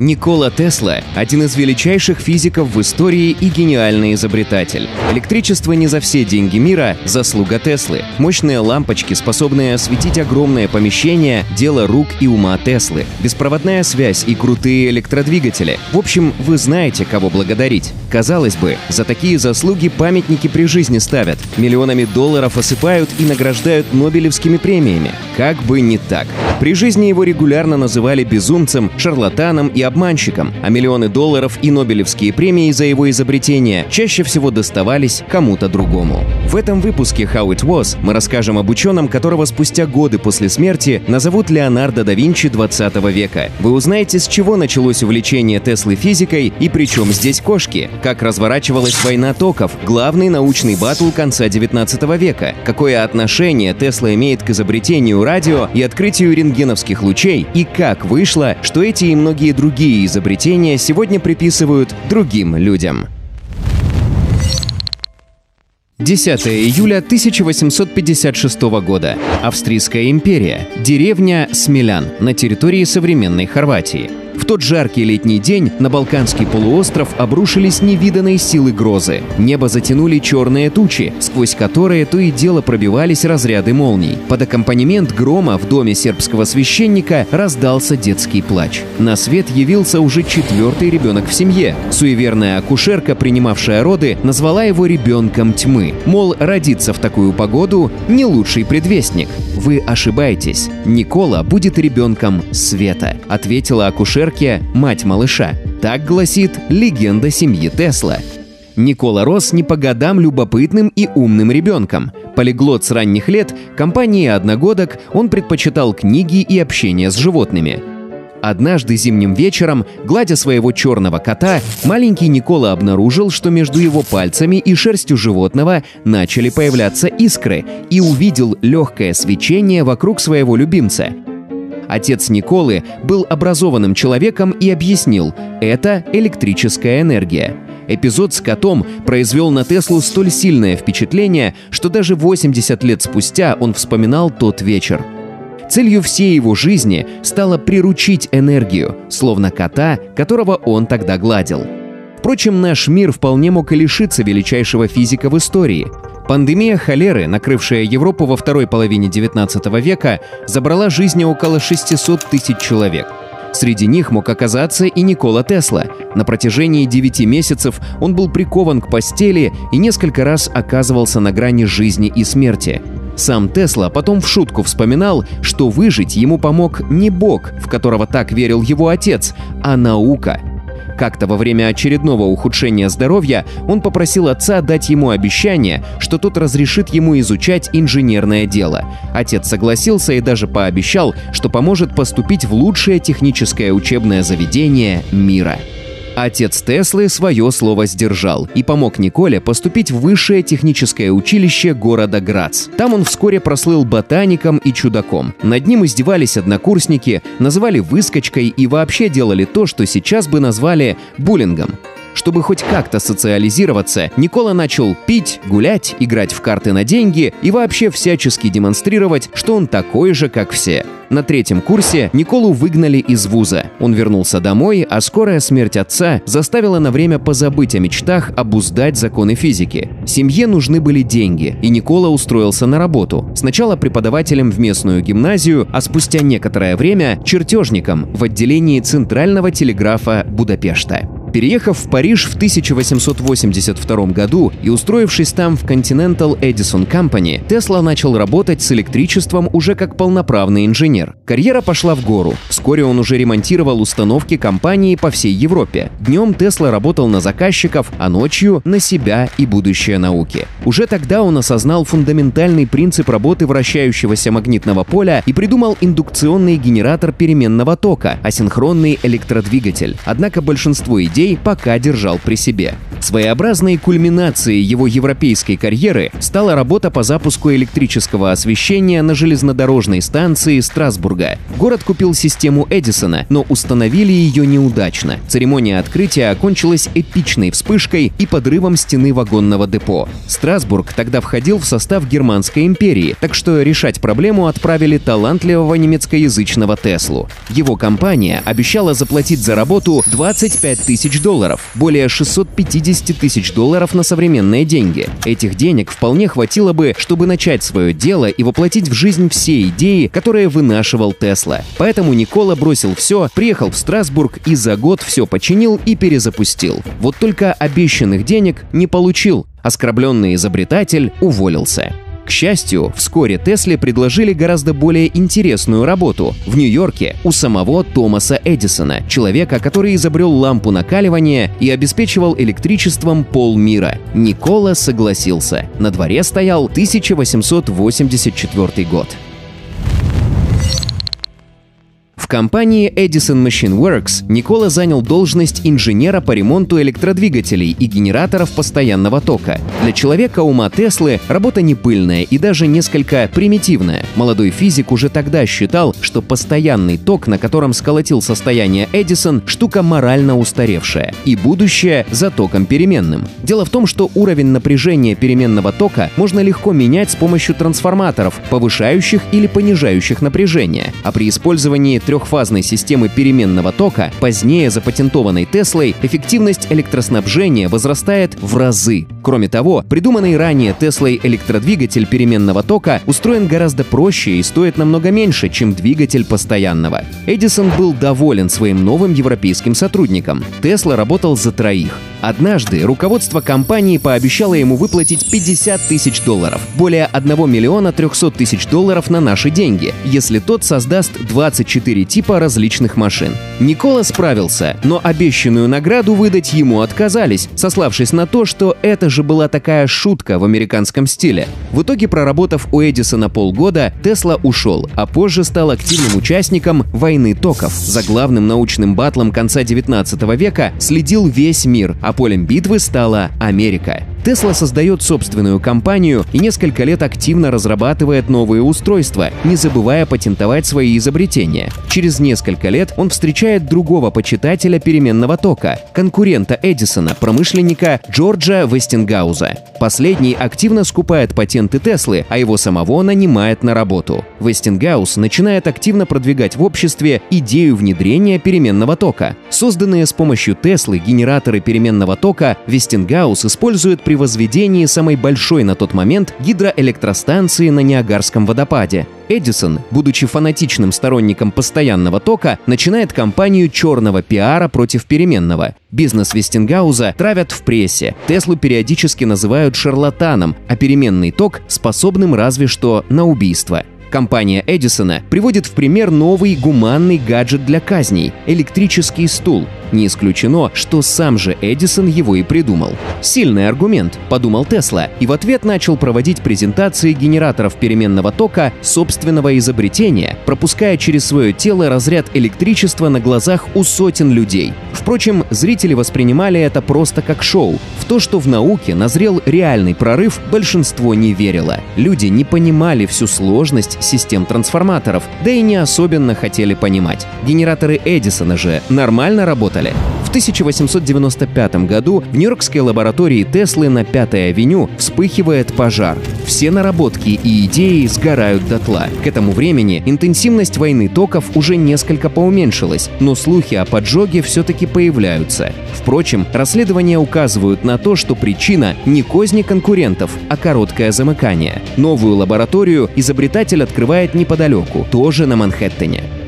Никола Тесла – один из величайших физиков в истории и гениальный изобретатель. Электричество не за все деньги мира – заслуга Теслы. Мощные лампочки, способные осветить огромное помещение – дело рук и ума Теслы. Беспроводная связь и крутые электродвигатели. В общем, вы знаете, кого благодарить. Казалось бы, за такие заслуги памятники при жизни ставят. Миллионами долларов осыпают и награждают Нобелевскими премиями. Как бы не так. При жизни его регулярно называли безумцем, шарлатаном и обманщиком, а миллионы долларов и Нобелевские премии за его изобретение чаще всего доставались кому-то другому. В этом выпуске How It Was мы расскажем об ученом, которого спустя годы после смерти назовут Леонардо да Винчи 20 века. Вы узнаете, с чего началось увлечение Теслы физикой и при чем здесь кошки, как разворачивалась война токов, главный научный батл конца 19 века, какое отношение Тесла имеет к изобретению радио и открытию рентгеновских лучей, и как вышло, что эти и многие другие изобретения сегодня приписывают другим людям. 10 июля 1856 года. Австрийская империя. Деревня Смелян на территории современной Хорватии. В тот жаркий летний день на Балканский полуостров обрушились невиданные силы грозы. Небо затянули черные тучи, сквозь которые то и дело пробивались разряды молний. Под аккомпанемент грома в доме сербского священника раздался детский плач. На свет явился уже четвертый ребенок в семье. Суеверная акушерка, принимавшая роды, назвала его ребенком тьмы. Мол, родиться в такую погоду – не лучший предвестник. Вы ошибаетесь. Никола будет ребенком света, ответила акушерка Берке – мать малыша. Так гласит легенда семьи Тесла. Никола рос не по годам любопытным и умным ребенком. Полиглот с ранних лет, компании одногодок, он предпочитал книги и общение с животными. Однажды зимним вечером, гладя своего черного кота, маленький Никола обнаружил, что между его пальцами и шерстью животного начали появляться искры и увидел легкое свечение вокруг своего любимца – Отец Николы был образованным человеком и объяснил – это электрическая энергия. Эпизод с котом произвел на Теслу столь сильное впечатление, что даже 80 лет спустя он вспоминал тот вечер. Целью всей его жизни стало приручить энергию, словно кота, которого он тогда гладил. Впрочем, наш мир вполне мог и лишиться величайшего физика в истории. Пандемия холеры, накрывшая Европу во второй половине 19 века, забрала жизни около 600 тысяч человек. Среди них мог оказаться и Никола Тесла. На протяжении 9 месяцев он был прикован к постели и несколько раз оказывался на грани жизни и смерти. Сам Тесла потом в шутку вспоминал, что выжить ему помог не Бог, в которого так верил его отец, а наука – как-то во время очередного ухудшения здоровья он попросил отца дать ему обещание, что тот разрешит ему изучать инженерное дело. Отец согласился и даже пообещал, что поможет поступить в лучшее техническое учебное заведение мира. Отец Теслы свое слово сдержал и помог Николе поступить в высшее техническое училище города Грац. Там он вскоре прослыл ботаником и чудаком. Над ним издевались однокурсники, называли выскочкой и вообще делали то, что сейчас бы назвали буллингом. Чтобы хоть как-то социализироваться, Никола начал пить, гулять, играть в карты на деньги и вообще всячески демонстрировать, что он такой же, как все. На третьем курсе Николу выгнали из вуза. Он вернулся домой, а скорая смерть отца заставила на время позабыть о мечтах обуздать законы физики. Семье нужны были деньги, и Никола устроился на работу. Сначала преподавателем в местную гимназию, а спустя некоторое время чертежником в отделении Центрального телеграфа Будапешта. Переехав в Париж в 1882 году и устроившись там в Continental Edison Company, Тесла начал работать с электричеством уже как полноправный инженер. Карьера пошла в гору. Вскоре он уже ремонтировал установки компании по всей Европе. Днем Тесла работал на заказчиков, а ночью — на себя и будущее науки. Уже тогда он осознал фундаментальный принцип работы вращающегося магнитного поля и придумал индукционный генератор переменного тока, асинхронный электродвигатель. Однако большинство идей пока держал при себе. Своеобразной кульминацией его европейской карьеры стала работа по запуску электрического освещения на железнодорожной станции Страсбурга. Город купил систему Эдисона, но установили ее неудачно. Церемония открытия окончилась эпичной вспышкой и подрывом стены вагонного депо. Страсбург тогда входил в состав Германской империи, так что решать проблему отправили талантливого немецкоязычного Теслу. Его компания обещала заплатить за работу 25 тысяч долларов, более 650 тысяч долларов на современные деньги. Этих денег вполне хватило бы, чтобы начать свое дело и воплотить в жизнь все идеи, которые вынашивал Тесла. Поэтому Никола бросил все, приехал в Страсбург и за год все починил и перезапустил. Вот только обещанных денег не получил. Оскорбленный изобретатель уволился. К счастью, вскоре Тесле предложили гораздо более интересную работу в Нью-Йорке у самого Томаса Эдисона, человека, который изобрел лампу накаливания и обеспечивал электричеством полмира. Никола согласился. На дворе стоял 1884 год. Компании Edison Machine Works Никола занял должность инженера по ремонту электродвигателей и генераторов постоянного тока. Для человека ума Теслы работа не пыльная и даже несколько примитивная. Молодой физик уже тогда считал, что постоянный ток, на котором сколотил состояние Эдисон, штука морально устаревшая, и будущее за током переменным. Дело в том, что уровень напряжения переменного тока можно легко менять с помощью трансформаторов, повышающих или понижающих напряжение, а при использовании трех трехфазной системы переменного тока, позднее запатентованной Теслой, эффективность электроснабжения возрастает в разы. Кроме того, придуманный ранее Теслой электродвигатель переменного тока устроен гораздо проще и стоит намного меньше, чем двигатель постоянного. Эдисон был доволен своим новым европейским сотрудником. Тесла работал за троих. Однажды руководство компании пообещало ему выплатить 50 тысяч долларов, более 1 миллиона 300 тысяч долларов на наши деньги, если тот создаст 24 типа различных машин. Никола справился, но обещанную награду выдать ему отказались, сославшись на то, что это же была такая шутка в американском стиле. В итоге, проработав у Эдисона полгода, Тесла ушел, а позже стал активным участником «Войны токов». За главным научным батлом конца 19 века следил весь мир, а полем битвы стала Америка. Тесла создает собственную компанию и несколько лет активно разрабатывает новые устройства, не забывая патентовать свои изобретения. Через несколько лет он встречает другого почитателя переменного тока, конкурента Эдисона, промышленника Джорджа Вестингауза. Последний активно скупает патенты Теслы, а его самого нанимает на работу. Вестингаус начинает активно продвигать в обществе идею внедрения переменного тока. Созданные с помощью Теслы генераторы переменного тока Вестингаус использует при возведении самой большой на тот момент гидроэлектростанции на Ниагарском водопаде. Эдисон, будучи фанатичным сторонником постоянного тока, начинает кампанию черного пиара против переменного. Бизнес Вестингауза травят в прессе, Теслу периодически называют шарлатаном, а переменный ток способным разве что на убийство. Компания Эдисона приводит в пример новый гуманный гаджет для казней – электрический стул. Не исключено, что сам же Эдисон его и придумал. Сильный аргумент, подумал Тесла, и в ответ начал проводить презентации генераторов переменного тока собственного изобретения, пропуская через свое тело разряд электричества на глазах у сотен людей. Впрочем, зрители воспринимали это просто как шоу. В то, что в науке назрел реальный прорыв, большинство не верило. Люди не понимали всю сложность систем трансформаторов, да и не особенно хотели понимать. Генераторы Эдисона же нормально работали работали. В 1895 году в Нью-Йоркской лаборатории Теслы на Пятой авеню вспыхивает пожар. Все наработки и идеи сгорают дотла. К этому времени интенсивность войны токов уже несколько поуменьшилась, но слухи о поджоге все-таки появляются. Впрочем, расследования указывают на то, что причина не козни конкурентов, а короткое замыкание. Новую лабораторию изобретатель открывает неподалеку, тоже на Манхэттене.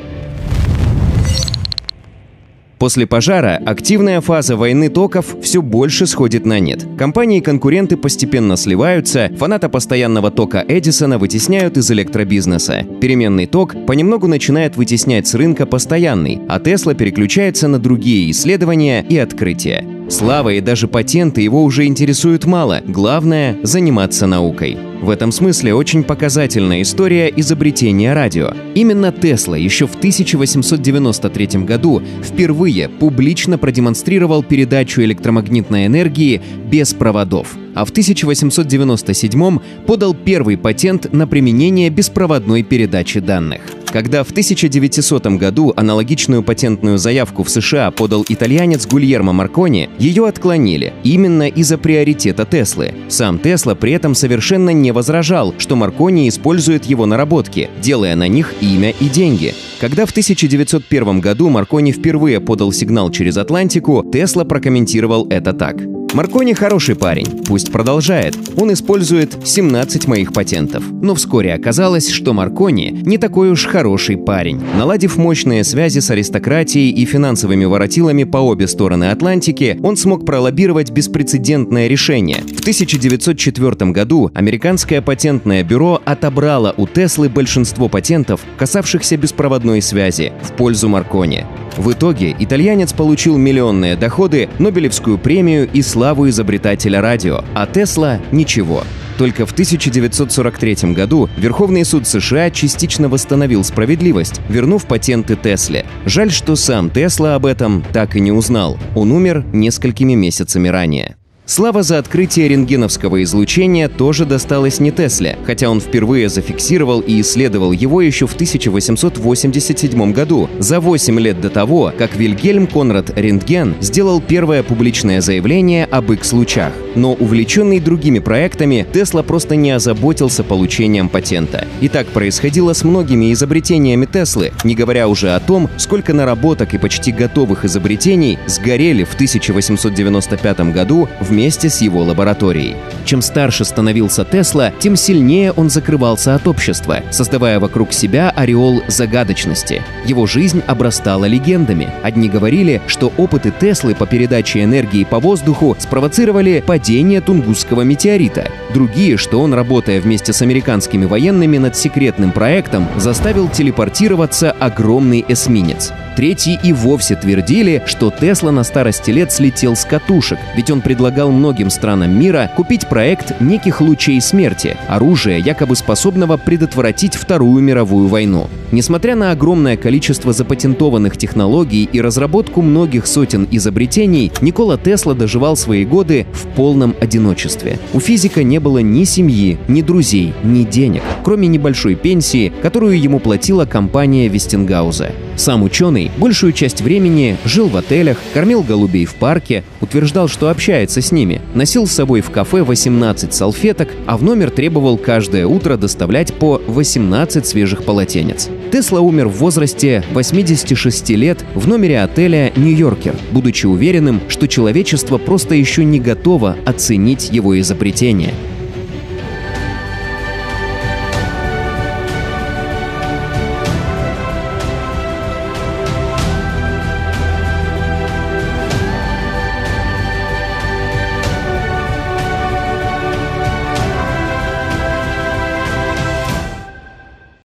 После пожара активная фаза войны токов все больше сходит на нет. Компании и конкуренты постепенно сливаются, фаната постоянного тока Эдисона вытесняют из электробизнеса. Переменный ток понемногу начинает вытеснять с рынка постоянный, а Тесла переключается на другие исследования и открытия. Слава и даже патенты его уже интересуют мало, главное – заниматься наукой. В этом смысле очень показательная история изобретения радио. Именно Тесла еще в 1893 году впервые публично продемонстрировал передачу электромагнитной энергии без проводов а в 1897 подал первый патент на применение беспроводной передачи данных. Когда в 1900 году аналогичную патентную заявку в США подал итальянец Гульермо Маркони, ее отклонили именно из-за приоритета Теслы. Сам Тесла при этом совершенно не возражал, что Маркони использует его наработки, делая на них имя и деньги. Когда в 1901 году Маркони впервые подал сигнал через Атлантику, Тесла прокомментировал это так. Маркони хороший парень, пусть продолжает. Он использует 17 моих патентов. Но вскоре оказалось, что Маркони не такой уж хороший парень. Наладив мощные связи с аристократией и финансовыми воротилами по обе стороны Атлантики, он смог пролоббировать беспрецедентное решение. В 1904 году американское патентное бюро отобрало у Теслы большинство патентов, касавшихся беспроводной связи, в пользу Маркони. В итоге итальянец получил миллионные доходы, Нобелевскую премию и славу изобретателя радио, а Тесла — ничего. Только в 1943 году Верховный суд США частично восстановил справедливость, вернув патенты Тесле. Жаль, что сам Тесла об этом так и не узнал. Он умер несколькими месяцами ранее. Слава за открытие рентгеновского излучения тоже досталась не Тесле, хотя он впервые зафиксировал и исследовал его еще в 1887 году, за 8 лет до того, как Вильгельм Конрад Рентген сделал первое публичное заявление об X-лучах. Но увлеченный другими проектами, Тесла просто не озаботился получением патента. И так происходило с многими изобретениями Теслы, не говоря уже о том, сколько наработок и почти готовых изобретений сгорели в 1895 году вместе с его лабораторией. Чем старше становился Тесла, тем сильнее он закрывался от общества, создавая вокруг себя ореол загадочности. Его жизнь обрастала легендами. Одни говорили, что опыты Теслы по передаче энергии по воздуху спровоцировали падение Тунгусского метеорита. Другие, что он, работая вместе с американскими военными над секретным проектом, заставил телепортироваться огромный эсминец. Третьи и вовсе твердили, что Тесла на старости лет слетел с катушек, ведь он предлагал многим странам мира купить проект неких лучей смерти, оружия, якобы способного предотвратить Вторую мировую войну. Несмотря на огромное количество запатентованных технологий и разработку многих сотен изобретений, Никола Тесла доживал свои годы в полном одиночестве. У физика не было ни семьи, ни друзей, ни денег, кроме небольшой пенсии, которую ему платила компания Вестингауза. Сам ученый большую часть времени жил в отелях, кормил голубей в парке, утверждал, что общается с ними, носил с собой в кафе 18 салфеток, а в номер требовал каждое утро доставлять по 18 свежих полотенец. Тесла умер в возрасте 86 лет в номере отеля «Нью-Йоркер», будучи уверенным, что человечество просто еще не готово оценить его изобретение –